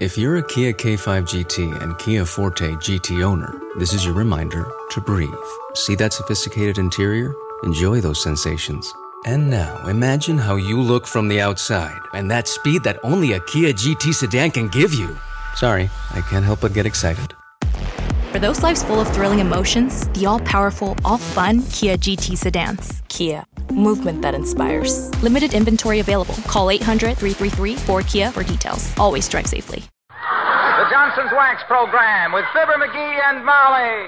If you're a Kia K5 GT and Kia Forte GT owner, this is your reminder to breathe. See that sophisticated interior? Enjoy those sensations. And now, imagine how you look from the outside and that speed that only a Kia GT sedan can give you. Sorry, I can't help but get excited. For those lives full of thrilling emotions, the all powerful, all fun Kia GT sedans. Kia, movement that inspires. Limited inventory available. Call 800 333 4KIA for details. Always drive safely. The Johnson's Wax Program with Fibber McGee and Molly.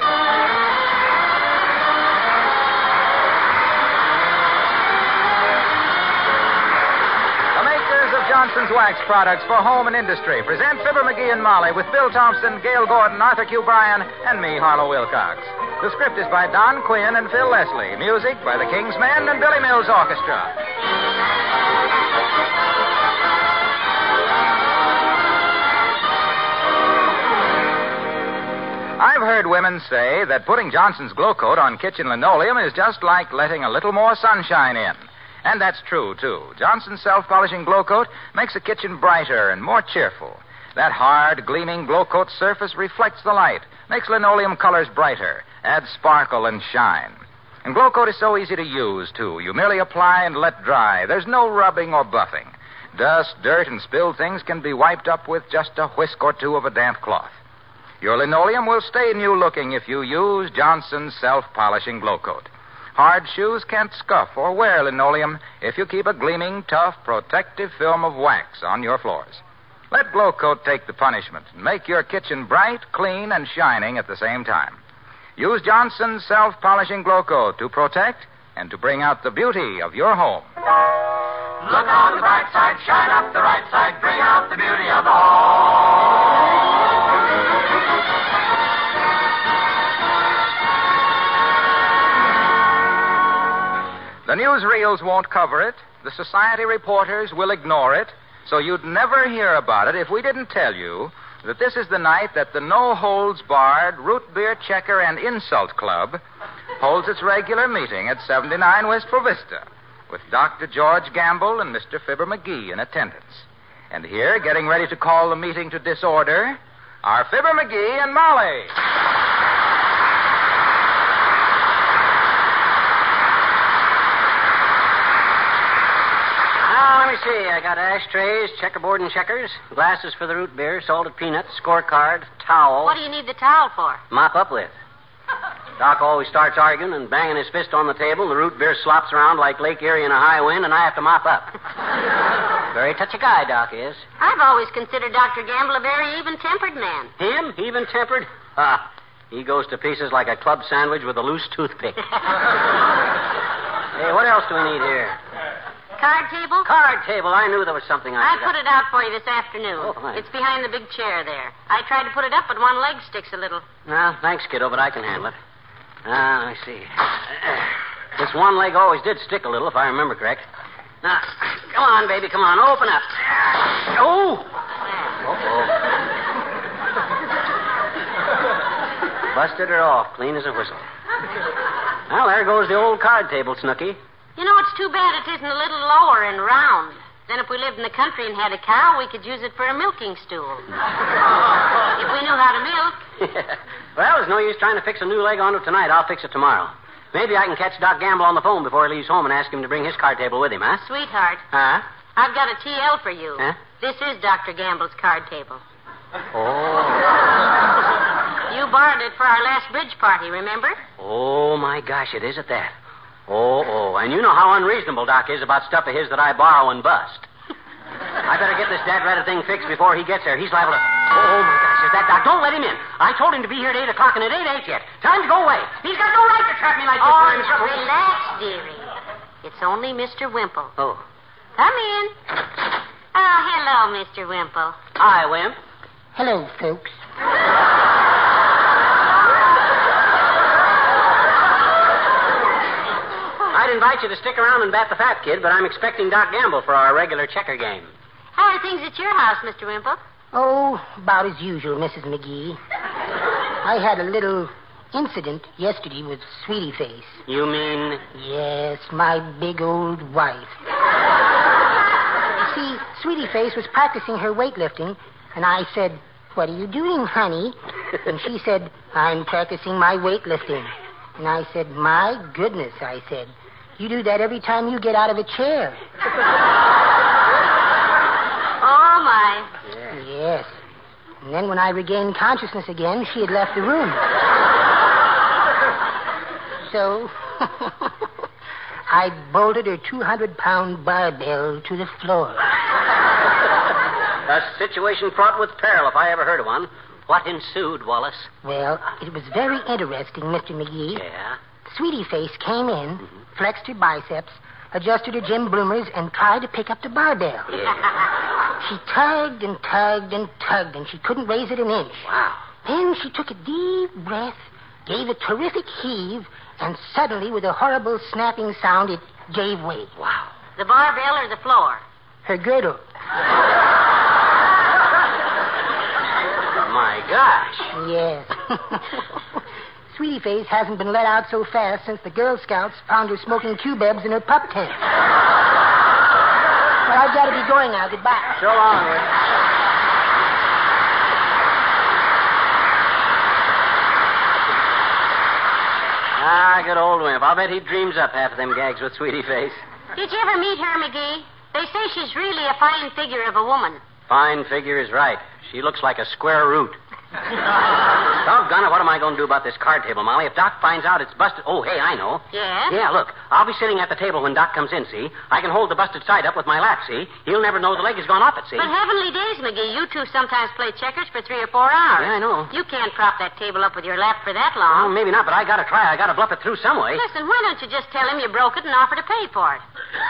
The makers of Johnson's Wax products for home and industry present Fibber McGee and Molly with Bill Thompson, Gale Gordon, Arthur Q. Bryan, and me, Harlow Wilcox. The script is by Don Quinn and Phil Leslie. Music by the King's Men and Billy Mills Orchestra. I've heard women say that putting Johnson's Glow Coat on kitchen linoleum is just like letting a little more sunshine in. And that's true, too. Johnson's self polishing Glow Coat makes the kitchen brighter and more cheerful. That hard, gleaming Glow Coat surface reflects the light, makes linoleum colors brighter, adds sparkle and shine. And Glow Coat is so easy to use, too. You merely apply and let dry. There's no rubbing or buffing. Dust, dirt, and spilled things can be wiped up with just a whisk or two of a damp cloth. Your linoleum will stay new looking if you use Johnson's self polishing glow coat. Hard shoes can't scuff or wear linoleum if you keep a gleaming, tough, protective film of wax on your floors. Let Glow Coat take the punishment and make your kitchen bright, clean, and shining at the same time. Use Johnson's self polishing Glow Coat to protect and to bring out the beauty of your home. Look on the bright side, shine up the right side, bring out the beauty of the home. The newsreels won't cover it. The society reporters will ignore it. So you'd never hear about it if we didn't tell you that this is the night that the No Holds Barred Root Beer Checker and Insult Club holds its regular meeting at 79 Wistful Vista with Dr. George Gamble and Mr. Fibber McGee in attendance. And here, getting ready to call the meeting to disorder, are Fibber McGee and Molly. Now, let me see. I got ashtrays, checkerboard and checkers, glasses for the root beer, salted peanuts, scorecard, towel. What do you need the towel for? Mop up with. Doc always starts arguing and banging his fist on the table. The root beer slops around like Lake Erie in a high wind, and I have to mop up. Very touchy guy, Doc is. I've always considered Dr. Gamble a very even tempered man. Him, even tempered? Ah, he goes to pieces like a club sandwich with a loose toothpick. hey, what else do we need here? Card table? Card table. I knew there was something I I put it out for you this afternoon. Oh, thanks. it's behind the big chair there. I tried to put it up, but one leg sticks a little. Well, thanks, kiddo, but I can handle it. Now, let me see. This one leg always did stick a little, if I remember correct. Now, come on, baby, come on, open up. Oh! Busted her off, clean as a whistle. Well, there goes the old card table, Snooky. You know, it's too bad it isn't a little lower and round. Then if we lived in the country and had a cow, we could use it for a milking stool. if we knew how to milk. well, there's no use trying to fix a new leg on it tonight. I'll fix it tomorrow. Maybe I can catch Doc Gamble on the phone before he leaves home and ask him to bring his card table with him, huh? Sweetheart, Huh? I've got a TL for you. Huh? This is Dr. Gamble's card table. Oh. You borrowed it for our last bridge party, remember? Oh, my gosh, it is at that. Oh, oh. And you know how unreasonable Doc is about stuff of his that I borrow and bust. I better get this dad ratted thing fixed before he gets there. He's liable to. Oh, oh, my gosh, is that Doc? Don't let him in. I told him to be here at 8 o'clock, and it ain't 8 yet. Time to go away. He's got no right to trap me like this. Oh, now trouble. relax, dearie. It's only Mr. Wimple. Oh. Come in. Oh, hello, Mr. Wimple. Hi, Wimp. Hello, folks. I'd invite you to stick around and bat the fat kid, but I'm expecting Doc Gamble for our regular checker game. How are things at your house, Mr. Wimple? Oh, about as usual, Mrs. McGee. I had a little incident yesterday with Sweetie Face. You mean Yes, my big old wife. You see, Sweetie Face was practicing her weightlifting, and I said, What are you doing, honey? And she said, I'm practicing my weightlifting. And I said, My goodness, I said, you do that every time you get out of a chair. Oh, my. Yes. And then when I regained consciousness again, she had left the room. So I bolted her 200 pound barbell to the floor. a situation fraught with peril if I ever heard of one? What ensued, Wallace? Well, it was very interesting, Mr. McGee. Yeah. Sweetie Face came in, mm-hmm. flexed her biceps, adjusted her gym bloomers, and tried to pick up the barbell. She tugged and tugged and tugged, and she couldn't raise it an inch. Wow. Then she took a deep breath, gave a terrific heave, and suddenly, with a horrible snapping sound, it gave way. Wow. The barbell or the floor? Her girdle. My gosh. Yes. Sweetie Face hasn't been let out so fast since the Girl Scouts found her smoking cubebs in her pup tent. Well, I've got to be going now. Goodbye. So long, Rick. Ah, good old wimp. I'll bet he dreams up half of them gags with Sweetie Face. Did you ever meet her, McGee? They say she's really a fine figure of a woman. Fine figure is right. She looks like a square root. Doggone it, what am I going to do about this card table, Molly? If Doc finds out it's busted. Oh, hey, I know. Yeah? Yeah, look, I'll be sitting at the table when Doc comes in, see? I can hold the busted side up with my lap, see? He'll never know the leg has gone off it, see? But heavenly days, McGee, you two sometimes play checkers for three or four hours. Yeah, I know. You can't prop that table up with your lap for that long. Well, maybe not, but I gotta try. I gotta bluff it through some way. Listen, why don't you just tell him you broke it and offer to pay for it?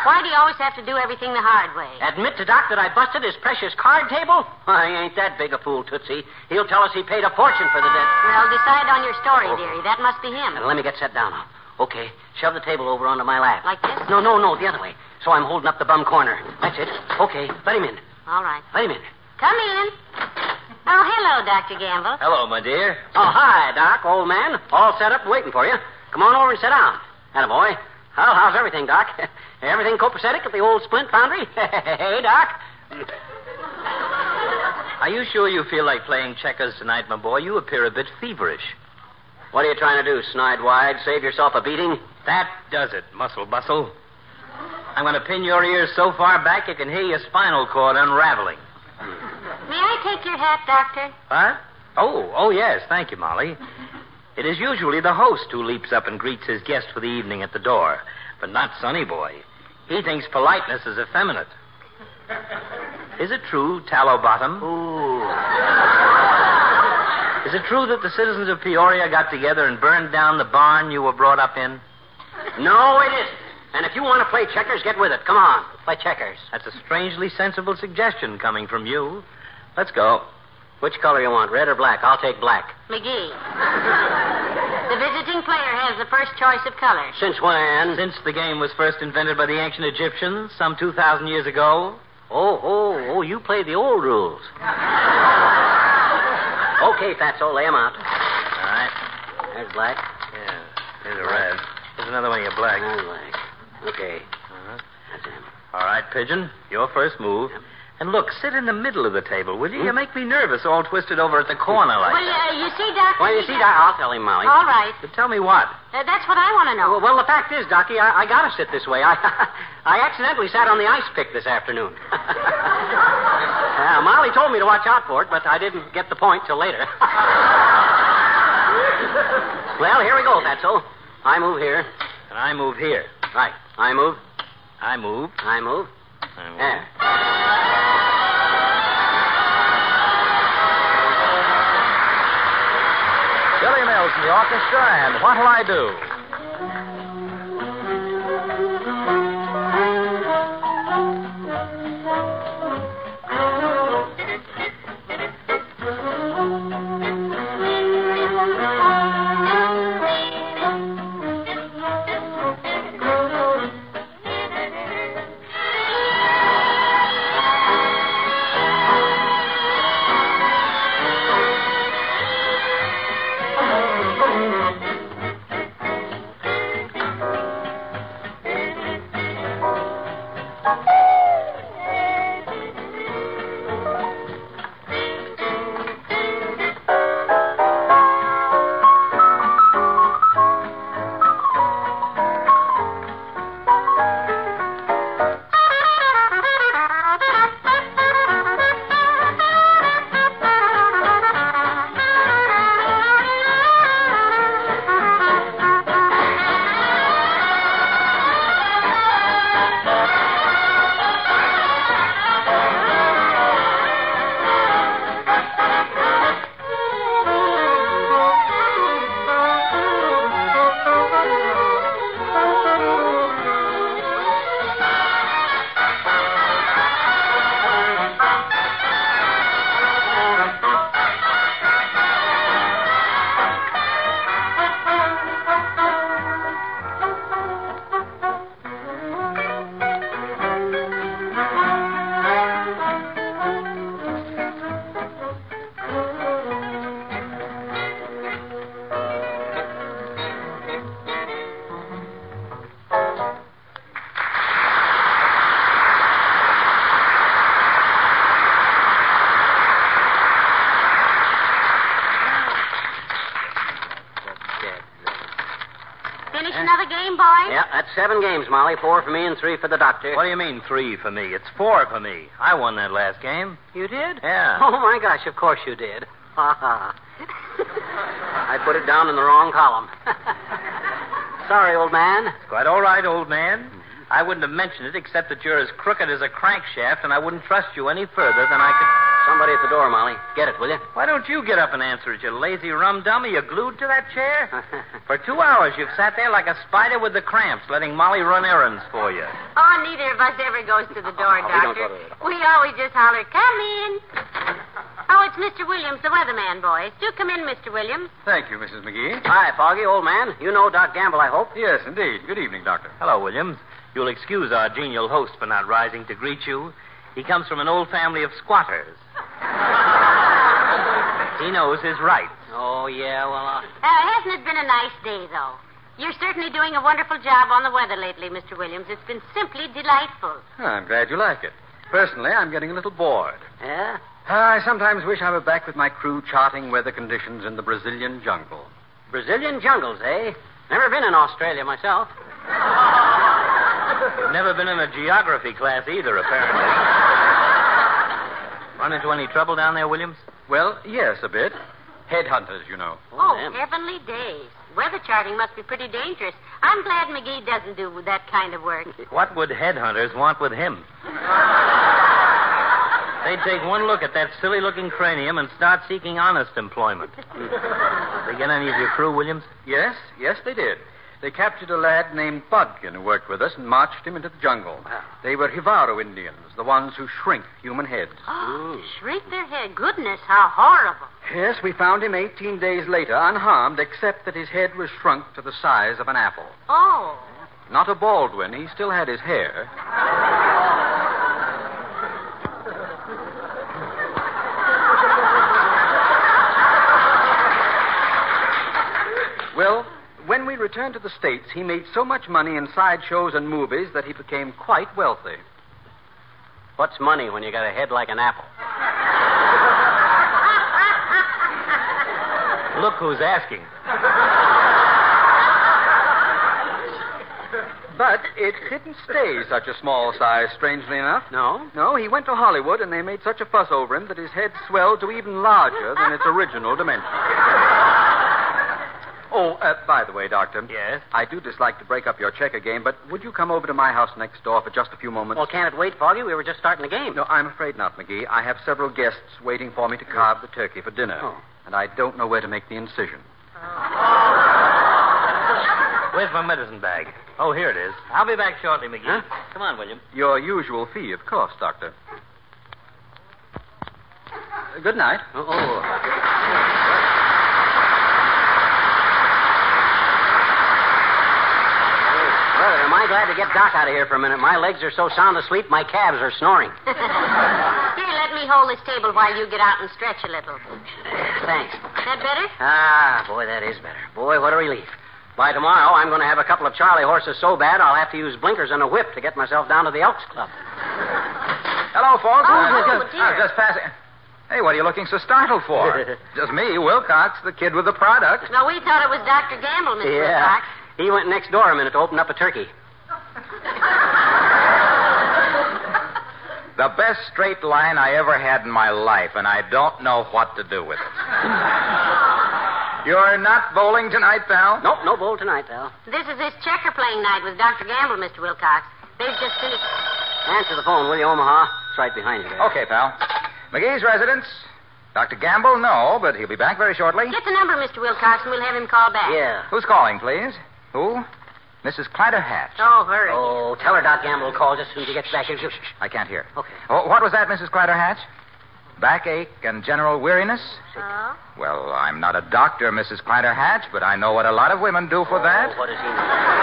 Why do you always have to do everything the hard way? Admit to Doc that I busted his precious card table? Why, ain't that big a fool, Tootsie. He'll tell us he paid a fortune for the debt. Well, decide on your story, Oh. dearie. That must be him. Now, let me get set down now. Okay, shove the table over onto my lap. Like this? No, no, no, the other way. So I'm holding up the bum corner. That's it. Okay, let him in. All right. Let him in. Come in. Oh, hello, Dr. Gamble. Hello, my dear. Oh, hi, Doc, old man. All set up waiting for you. Come on over and sit down. boy. Well, how's everything, Doc? everything copacetic at the old splint foundry? hey, Doc. Are you sure you feel like playing checkers tonight, my boy? You appear a bit feverish. What are you trying to do, snide wide? Save yourself a beating? That does it, muscle bustle. I'm going to pin your ears so far back you can hear your spinal cord unraveling. May I take your hat, Doctor? What? Oh, oh, yes. Thank you, Molly. It is usually the host who leaps up and greets his guest for the evening at the door, but not Sonny Boy. He thinks politeness is effeminate. Is it true, Tallow Bottom? Ooh. Is it true that the citizens of Peoria got together and burned down the barn you were brought up in? No, it isn't. And if you want to play checkers, get with it. Come on, play checkers. That's a strangely sensible suggestion coming from you. Let's go. Which color you want, red or black? I'll take black. McGee. the visiting player has the first choice of color. Since when? Since the game was first invented by the ancient Egyptians some 2,000 years ago. Oh, oh, oh, you play the old rules. okay, Fatso, lay 'em out. All right. There's black. Yeah. There's a red. There's another one of your black. And black. Okay. Uh-huh. That's him. All right, Pigeon. Your first move. And look, sit in the middle of the table, will you? You make me nervous, all twisted over at the corner like Well, uh, you see, Doctor. Well, you see, Doc, I'll tell him, Molly. All right. But tell me what? Uh, that's what I want to know. Well, well, the fact is, Docky, I, I got to sit this way. I, I accidentally sat on the ice pick this afternoon. yeah, Molly told me to watch out for it, but I didn't get the point till later. well, here we go, Fatso. I move here. And I move here. Right. I move. I move. I move. I move. There. The orchestra, and What'll I Do? Seven games, Molly. Four for me and three for the doctor. What do you mean three for me? It's four for me. I won that last game. You did? Yeah. Oh, my gosh, of course you did. Ha ha. I put it down in the wrong column. Sorry, old man. It's quite all right, old man. I wouldn't have mentioned it except that you're as crooked as a crankshaft, and I wouldn't trust you any further than I could. Somebody at the door, Molly. Get it, will you? Why don't you get up and answer it, you lazy rum dummy? You're glued to that chair? For two hours, you've sat there like a spider with the cramps, letting Molly run errands for you. Oh, neither of us ever goes to the oh, door, Oh, we don't Doctor. go to We always just holler, come in. Oh, it's Mr. Williams, the weatherman, boys. Do come in, Mr. Williams. Thank you, Mrs. McGee. Hi, Foggy, old man. You know Doc Gamble, I hope. Yes, indeed. Good evening, Doctor. Hello, Williams. You'll excuse our genial host for not rising to greet you. He comes from an old family of squatters. he knows his rights. Oh, yeah, well, uh... Uh, hasn't it been a nice day, though? You're certainly doing a wonderful job on the weather lately, Mr. Williams. It's been simply delightful. I'm glad you like it. Personally, I'm getting a little bored. Yeah? I sometimes wish I were back with my crew charting weather conditions in the Brazilian jungle. Brazilian jungles, eh? Never been in Australia myself. You've never been in a geography class either, apparently. Run into any trouble down there, Williams? Well, yes, a bit. Headhunters, you know. Oh, oh damn. heavenly days. Weather charting must be pretty dangerous. I'm glad McGee doesn't do that kind of work. What would headhunters want with him? They'd take one look at that silly looking cranium and start seeking honest employment. Did they get any of your crew, Williams? Yes, yes, they did. They captured a lad named Bodkin who worked with us and marched him into the jungle. They were Jivaro Indians, the ones who shrink human heads. Oh, shrink their head. Goodness, how horrible. Yes, we found him 18 days later, unharmed, except that his head was shrunk to the size of an apple. Oh. Not a Baldwin. He still had his hair. Well, when we returned to the States, he made so much money in sideshows and movies that he became quite wealthy. What's money when you got a head like an apple? Look who's asking. But it didn't stay such a small size, strangely enough. No? No, he went to Hollywood and they made such a fuss over him that his head swelled to even larger than its original dimensions. Oh, uh, by the way, Doctor. Yes? I do dislike to break up your checker game, but would you come over to my house next door for just a few moments? Well, can't it wait, Foggy? We were just starting the game. No, I'm afraid not, McGee. I have several guests waiting for me to carve the turkey for dinner. Oh. And I don't know where to make the incision. Where's my medicine bag? Oh, here it is. I'll be back shortly, McGee. Huh? Come on, William. Your usual fee, of course, Doctor. Uh, good night. Oh, oh. Well, am I glad to get Doc out of here for a minute. My legs are so sound asleep, my calves are snoring. Here, let me hold this table while you get out and stretch a little. Thanks. That better? Ah, boy, that is better. Boy, what a relief. By tomorrow, I'm going to have a couple of Charlie horses so bad I'll have to use blinkers and a whip to get myself down to the Elks Club. Hello, folks. Oh, Uh, hello, just, dear. just passing. Hey, what are you looking so startled for? just me, Wilcox, the kid with the product. No, we thought it was Dr. Gamble, Mr. Yeah. Wilcox. He went next door a minute to open up a turkey. The best straight line I ever had in my life, and I don't know what to do with it. You're not bowling tonight, pal? Nope, no bowl tonight, pal. This is his checker playing night with Dr. Gamble, Mr. Wilcox. They've just finished. Answer the phone, will you, Omaha? It's right behind you there. Okay, pal. McGee's residence. Dr. Gamble, no, but he'll be back very shortly. Get the number, Mr. Wilcox, and we'll have him call back. Yeah. Who's calling, please? Who? Mrs. Clyder Hatch. Oh, hurry. Oh, tell her Doc Gamble will call just as soon as he gets back. Shh, shh, shh. I can't hear. Okay. Oh, what was that, Mrs. Clyder Hatch? Backache and general weariness? Oh? Well, I'm not a doctor, Mrs. Clyder Hatch, but I know what a lot of women do for oh, that. Oh, what does he know?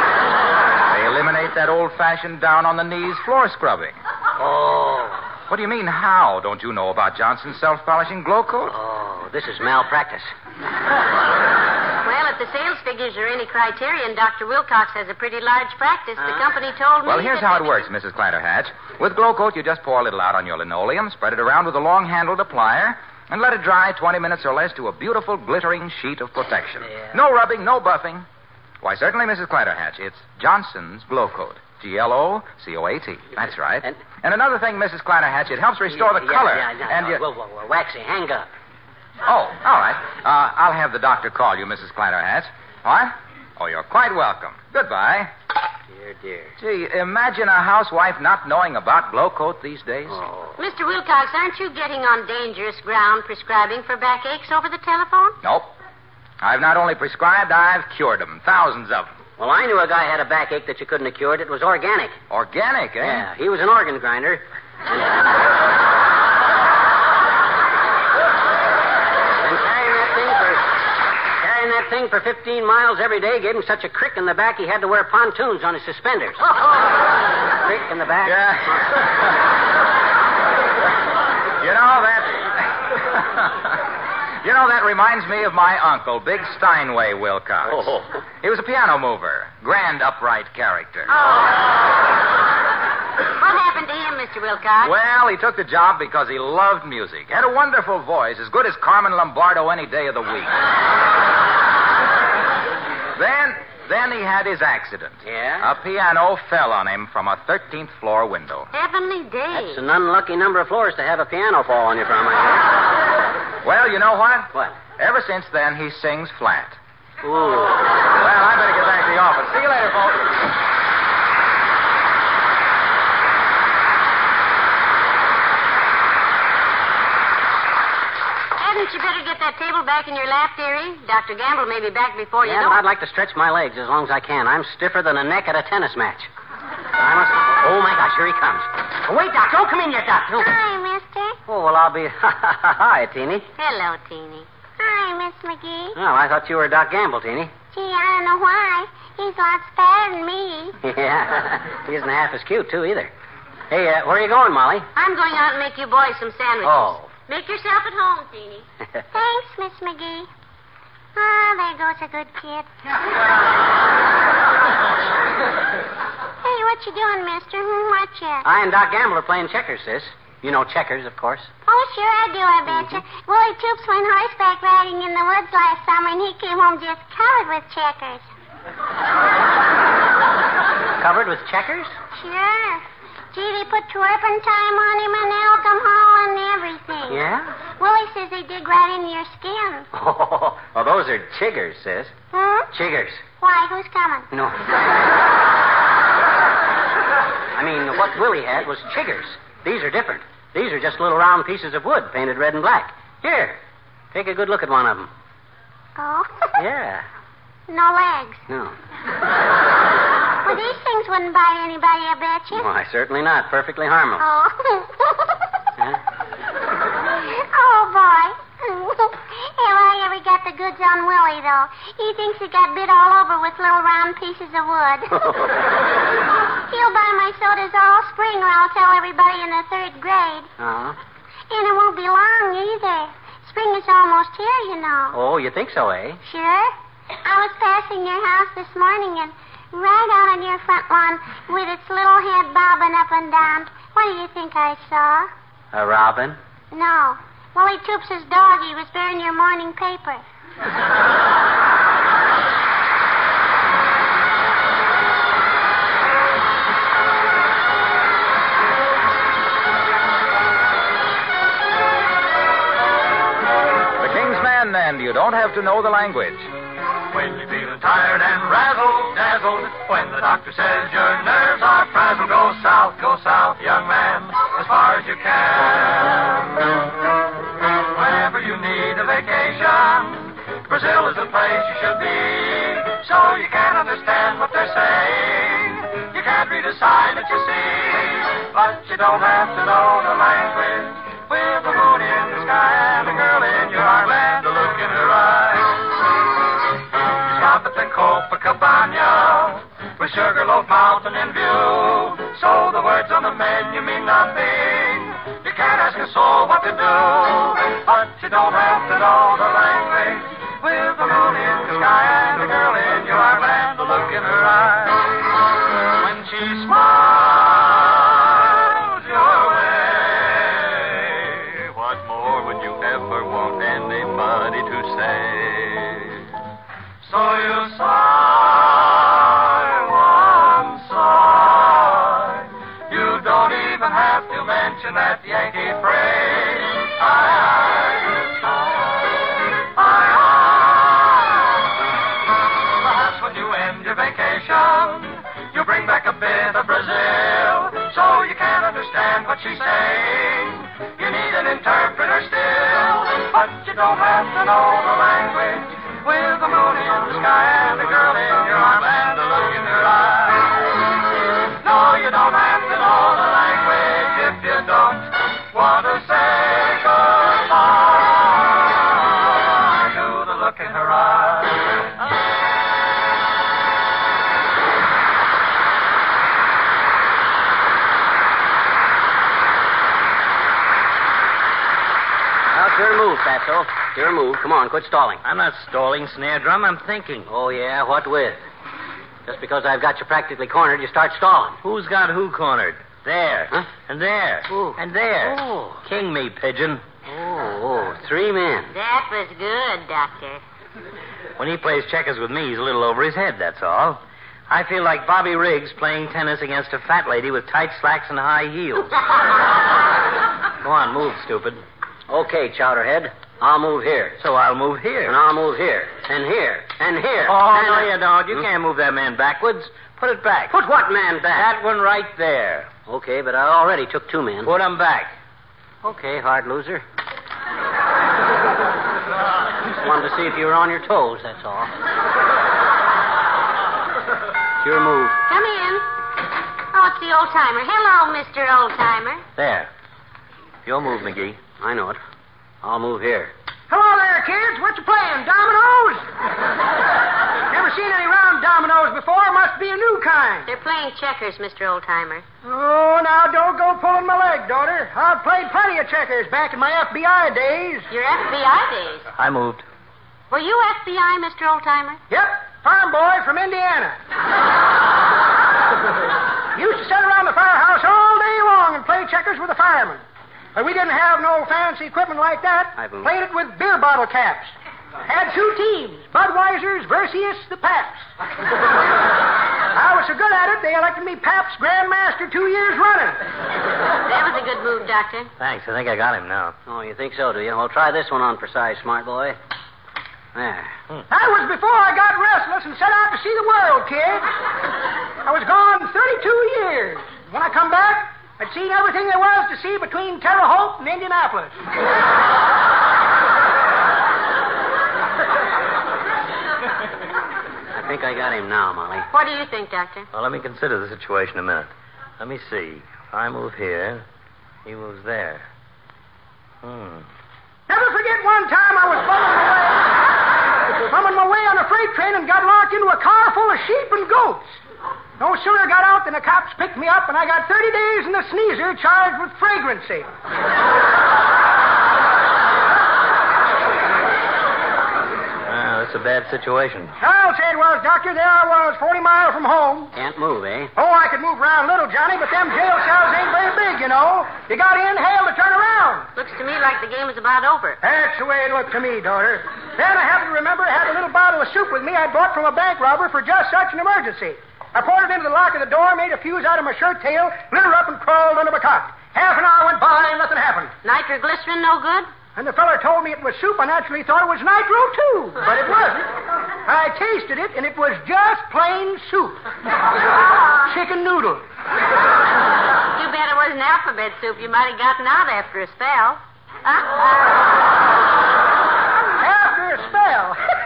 They eliminate that old fashioned down on the knees floor scrubbing. Oh. What do you mean, how? Don't you know about Johnson's self polishing glow coat? Oh, this is malpractice. Well, if the sales figures are any criterion, Dr. Wilcox has a pretty large practice. The company told me. Well, here's how it works, Mrs. Clatterhatch. With glow coat, you just pour a little out on your linoleum, spread it around with a long handled applier, and let it dry 20 minutes or less to a beautiful, glittering sheet of protection. Yeah. No rubbing, no buffing. Why, certainly, Mrs. Clatterhatch. It's Johnson's Glow Coat. G L O C O A T. That's right. And, and another thing, Mrs. Clatterhatch, it helps restore the yeah, color. Yeah, yeah, and no, you... well, well, well, Waxy, hang up. Oh, all right. Uh, I'll have the doctor call you, Mrs. Clatterhatch. What? Oh, you're quite welcome. Goodbye. Dear, dear. Gee, imagine a housewife not knowing about Glow Coat these days. Oh. Mr. Wilcox, aren't you getting on dangerous ground prescribing for backaches over the telephone? Nope. I've not only prescribed, I've cured them. Thousands of them. Well, I knew a guy had a backache that you couldn't have cured. It was organic. Organic, eh? Yeah, he was an organ grinder. And, and carrying that thing for carrying that thing for 15 miles every day gave him such a crick in the back he had to wear pontoons on his suspenders. Oh. crick in the back. Yeah. you know that. you know that reminds me of my uncle, Big Steinway Wilcox. Oh. He was a piano mover, grand upright character. Oh. What happened to him, Mr. Wilcox? Well, he took the job because he loved music. Had a wonderful voice, as good as Carmen Lombardo any day of the week. Then, then he had his accident. Yeah? A piano fell on him from a 13th floor window. Heavenly day. It's an unlucky number of floors to have a piano fall on you from, I guess. Well, you know what? What? Ever since then, he sings flat. Ooh. Well, I better get back to the office. See you later, folks. Hadn't you better get that table back in your lap, dearie? Dr. Gamble may be back before you Yeah, know but it. I'd like to stretch my legs as long as I can. I'm stiffer than a neck at a tennis match. I must. Oh my gosh, here he comes. Oh, wait, Doc, don't come in yet, Doc. Don't... Hi, mister. Oh well, I'll be. Hi, Teeny. Hello, Teeny. Hi, Miss McGee. Oh, I thought you were Doc Gamble, Teeny. Gee, I don't know why. He's lots fatter than me. Yeah, he isn't half as cute too either. Hey, uh, where are you going, Molly? I'm going out and make you boys some sandwiches. Oh. Make yourself at home, Teeny. Thanks, Miss McGee. Ah, there goes a good kid. hey, what you doing, mister? Hmm, What you? I and Doc Gamble are playing checkers, sis. You know checkers, of course. Oh, sure I do, I betcha. Willie Toops went horseback riding in the woods last summer, and he came home just covered with checkers. Covered with checkers? Sure. They put turpentine on him and alcohol and everything. Yeah? Willie says they dig right into your skin. Oh, well, those are chiggers, sis. Hmm? Chiggers. Why? Who's coming? No. I mean, what Willie had was chiggers. These are different. These are just little round pieces of wood painted red and black. Here, take a good look at one of them. Oh. Yeah. no legs. No. Well, these things wouldn't bite anybody, I bet you. Why, certainly not. Perfectly harmless. Oh. Huh? oh, boy. Have I ever got the goods on Willie, though? He thinks he got bit all over with little round pieces of wood. He'll buy my sodas all spring, or I'll tell everybody in the third grade. Uh-huh. And it won't be long, either. Spring is almost here, you know. Oh, you think so, eh? Sure. I was passing your house this morning, and right out on your front lawn, with its little head bobbing up and down, what do you think I saw? A robin? No. Willie Toops' dog. He was bearing your morning paper. The King's Men, and you don't have to know the language. When you're feeling tired and razzled, dazzled, when the doctor says your nerves are frazzled, go south, go south, young man, as far as you can. Whenever you need a vacation, Brazil is the place you should be. So you can understand what they're saying. You can't read a sign that you see, but you don't have to know the language. Sugarloaf Mountain in view. So the words on the menu mean nothing. You can't ask a soul what to do, but you don't have to know the language. With the moon in the sky and a girl in your arms and the look in her eyes. When she smiles bit of Brazil, so you can't understand what she's saying. You need an interpreter still, but you don't have to know the language. With the moon in the sky and a girl in your arms and look in eyes. No, you don't have to know the language if you don't want to your move, Fatso. It's your move. Come on, quit stalling. I'm not stalling, Snare Drum. I'm thinking. Oh, yeah? What with? Just because I've got you practically cornered, you start stalling. Who's got who cornered? There. Huh? And there. And there. Oh. King me, pigeon. Oh, oh, three men. That was good, Doctor. When he plays checkers with me, he's a little over his head, that's all. I feel like Bobby Riggs playing tennis against a fat lady with tight slacks and high heels. Go on, move, stupid. Okay, Chowderhead. I'll move here. So I'll move here. And I'll move here. And here. And here. Oh, and no, you don't. You hmm? can't move that man backwards. Put it back. Put what man back? That one right there. Okay, but I already took two men. Put him back. Okay, hard loser. Just wanted to see if you were on your toes, that's all. It's your move. Come in. Oh, it's the old timer. Hello, Mr. Old Timer. There. Your move, McGee. I know it. I'll move here. Hello there, kids. What you playing? Dominoes? Never seen any round dominoes before. Must be a new kind. They're playing checkers, Mr. Old Timer. Oh, now don't go pulling my leg, daughter. I've played plenty of checkers back in my FBI days. Your FBI days. I moved. Were you FBI, Mr. Old Timer? Yep, farm boy from Indiana. Used to sit around the firehouse all day long and play checkers with the firemen. But we didn't have no fancy equipment like that. I believe- Played it with beer bottle caps. Had two teams, Budweiser's versus the Pabst. I was so good at it, they elected me Pabst Grandmaster two years running. That was a good move, Doctor. Thanks. I think I got him now. Oh, you think so, do you? Well, try this one on for size, smart boy. There. That was before I got restless and set out to see the world, kid. I was gone 32 years. When I come back, I'd seen everything there was to see between Terre Haute and Indianapolis. I think I got him now, Molly. What do you think, Doctor? Well, let me consider the situation a minute. Let me see. If I move here, he moves there. Hmm. Never forget one time I was bumming my way, bumming my way on a freight train and got locked into a car full of sheep and goats. No sooner got out than the cops picked me up, and I got 30 days in the sneezer charged with fragrancy. Well, that's a bad situation. I'll say it was, Doctor. There I was, 40 miles from home. Can't move, eh? Oh, I could move around a little, Johnny, but them jail cells ain't very big, you know. You got to inhale to turn around. Looks to me like the game is about over. That's the way it looked to me, daughter. Then I happened to remember I had a little bottle of soup with me I'd bought from a bank robber for just such an emergency. I poured it into the lock of the door, made a fuse out of my shirt tail, lit her up, and crawled under my cot. Half an hour went by and nothing happened. Nitroglycerin no good? And the feller told me it was soup. I naturally thought it was nitro, too. But it wasn't. I tasted it, and it was just plain soup. Chicken noodle. Too bad it wasn't alphabet soup. You might have gotten out after a spell. After a spell.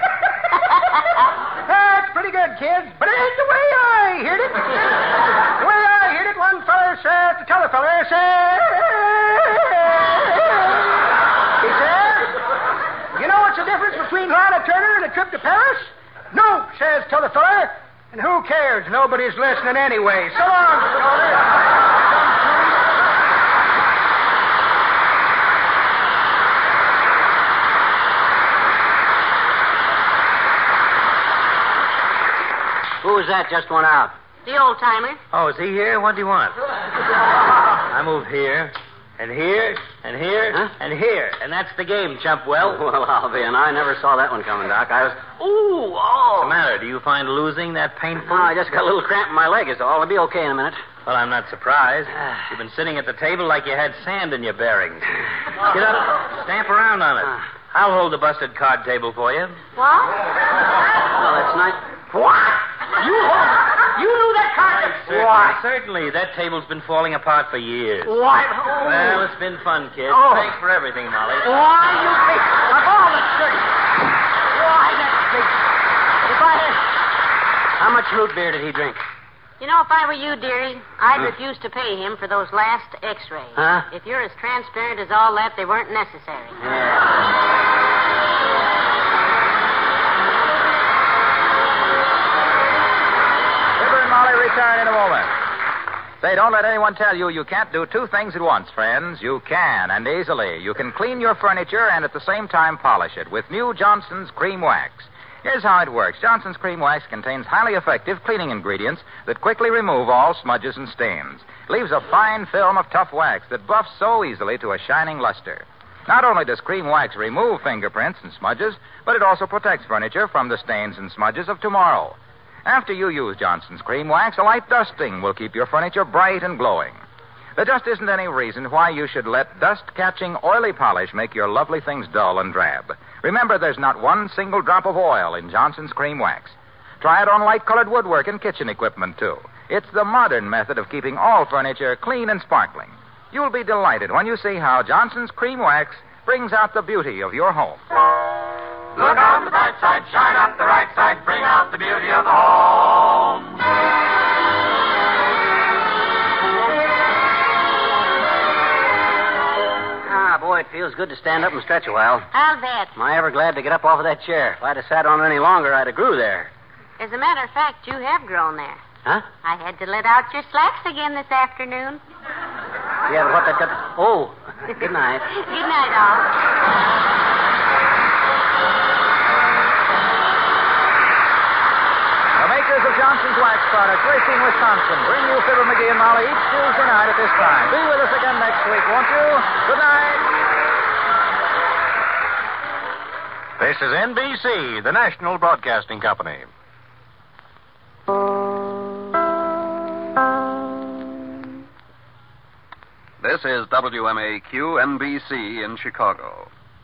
Pretty good, kids. But it ain't the way I heard it. The way I heard it, one feller said to t'other feller, said... He said, you know what's the difference between Lana Turner and a trip to Paris? No, says t'other feller. And who cares? Nobody's listening anyway. So long, daughter. Who was that just went out? The old timer. Oh, is he here? What do you want? I move here, and here, and here, Huh? and here. And that's the game, chump. Well, Well, I'll be, and I never saw that one coming, Doc. I was. Ooh, oh. what's oh. the matter? Do you find losing that painful? No, I just got a little cramp in my leg, is all. I'll be okay in a minute. Well, I'm not surprised. You've been sitting at the table like you had sand in your bearings. Get up, stamp around on it. Ah. I'll hold the busted card table for you. What? Well, that's nice. What? You you knew that card? Certainly, Why? certainly. That table's been falling apart for years. What? Well, it's been fun, kid. Oh. Thanks for everything, Molly. Why, you big. Of all the dirt. Why, that big. If I had. How much root beer did he drink? You know, if I were you, dearie, I'd Hmm. refuse to pay him for those last x-rays. Huh? If you're as transparent as all that, they weren't necessary. Fibber return in a moment. Say, don't let anyone tell you you can't do two things at once, friends. You can, and easily. You can clean your furniture and at the same time polish it with new Johnson's Cream Wax. Here's how it works Johnson's Cream Wax contains highly effective cleaning ingredients that quickly remove all smudges and stains. Leaves a fine film of tough wax that buffs so easily to a shining luster. Not only does Cream Wax remove fingerprints and smudges, but it also protects furniture from the stains and smudges of tomorrow. After you use Johnson's Cream Wax, a light dusting will keep your furniture bright and glowing. There just isn't any reason why you should let dust catching oily polish make your lovely things dull and drab. Remember, there's not one single drop of oil in Johnson's Cream Wax. Try it on light colored woodwork and kitchen equipment, too. It's the modern method of keeping all furniture clean and sparkling. You'll be delighted when you see how Johnson's Cream Wax brings out the beauty of your home. Look on the bright side, shine up the right side, bring out the beauty of the home. Ah, boy, it feels good to stand up and stretch a while. I'll bet. Am I ever glad to get up off of that chair? If I'd have sat on it any longer, I'd have grew there. As a matter of fact, you have grown there. Huh? I had to let out your slacks again this afternoon. Yeah, but what that got... Oh, good night. Good night, all. Makers of Johnson's Wax products, Racine, Wisconsin, bring you Fibber McGee and Molly each Tuesday night at this time. Be with us again next week, won't you? Good night. This is NBC, the national broadcasting company. This is WMAQ NBC in Chicago.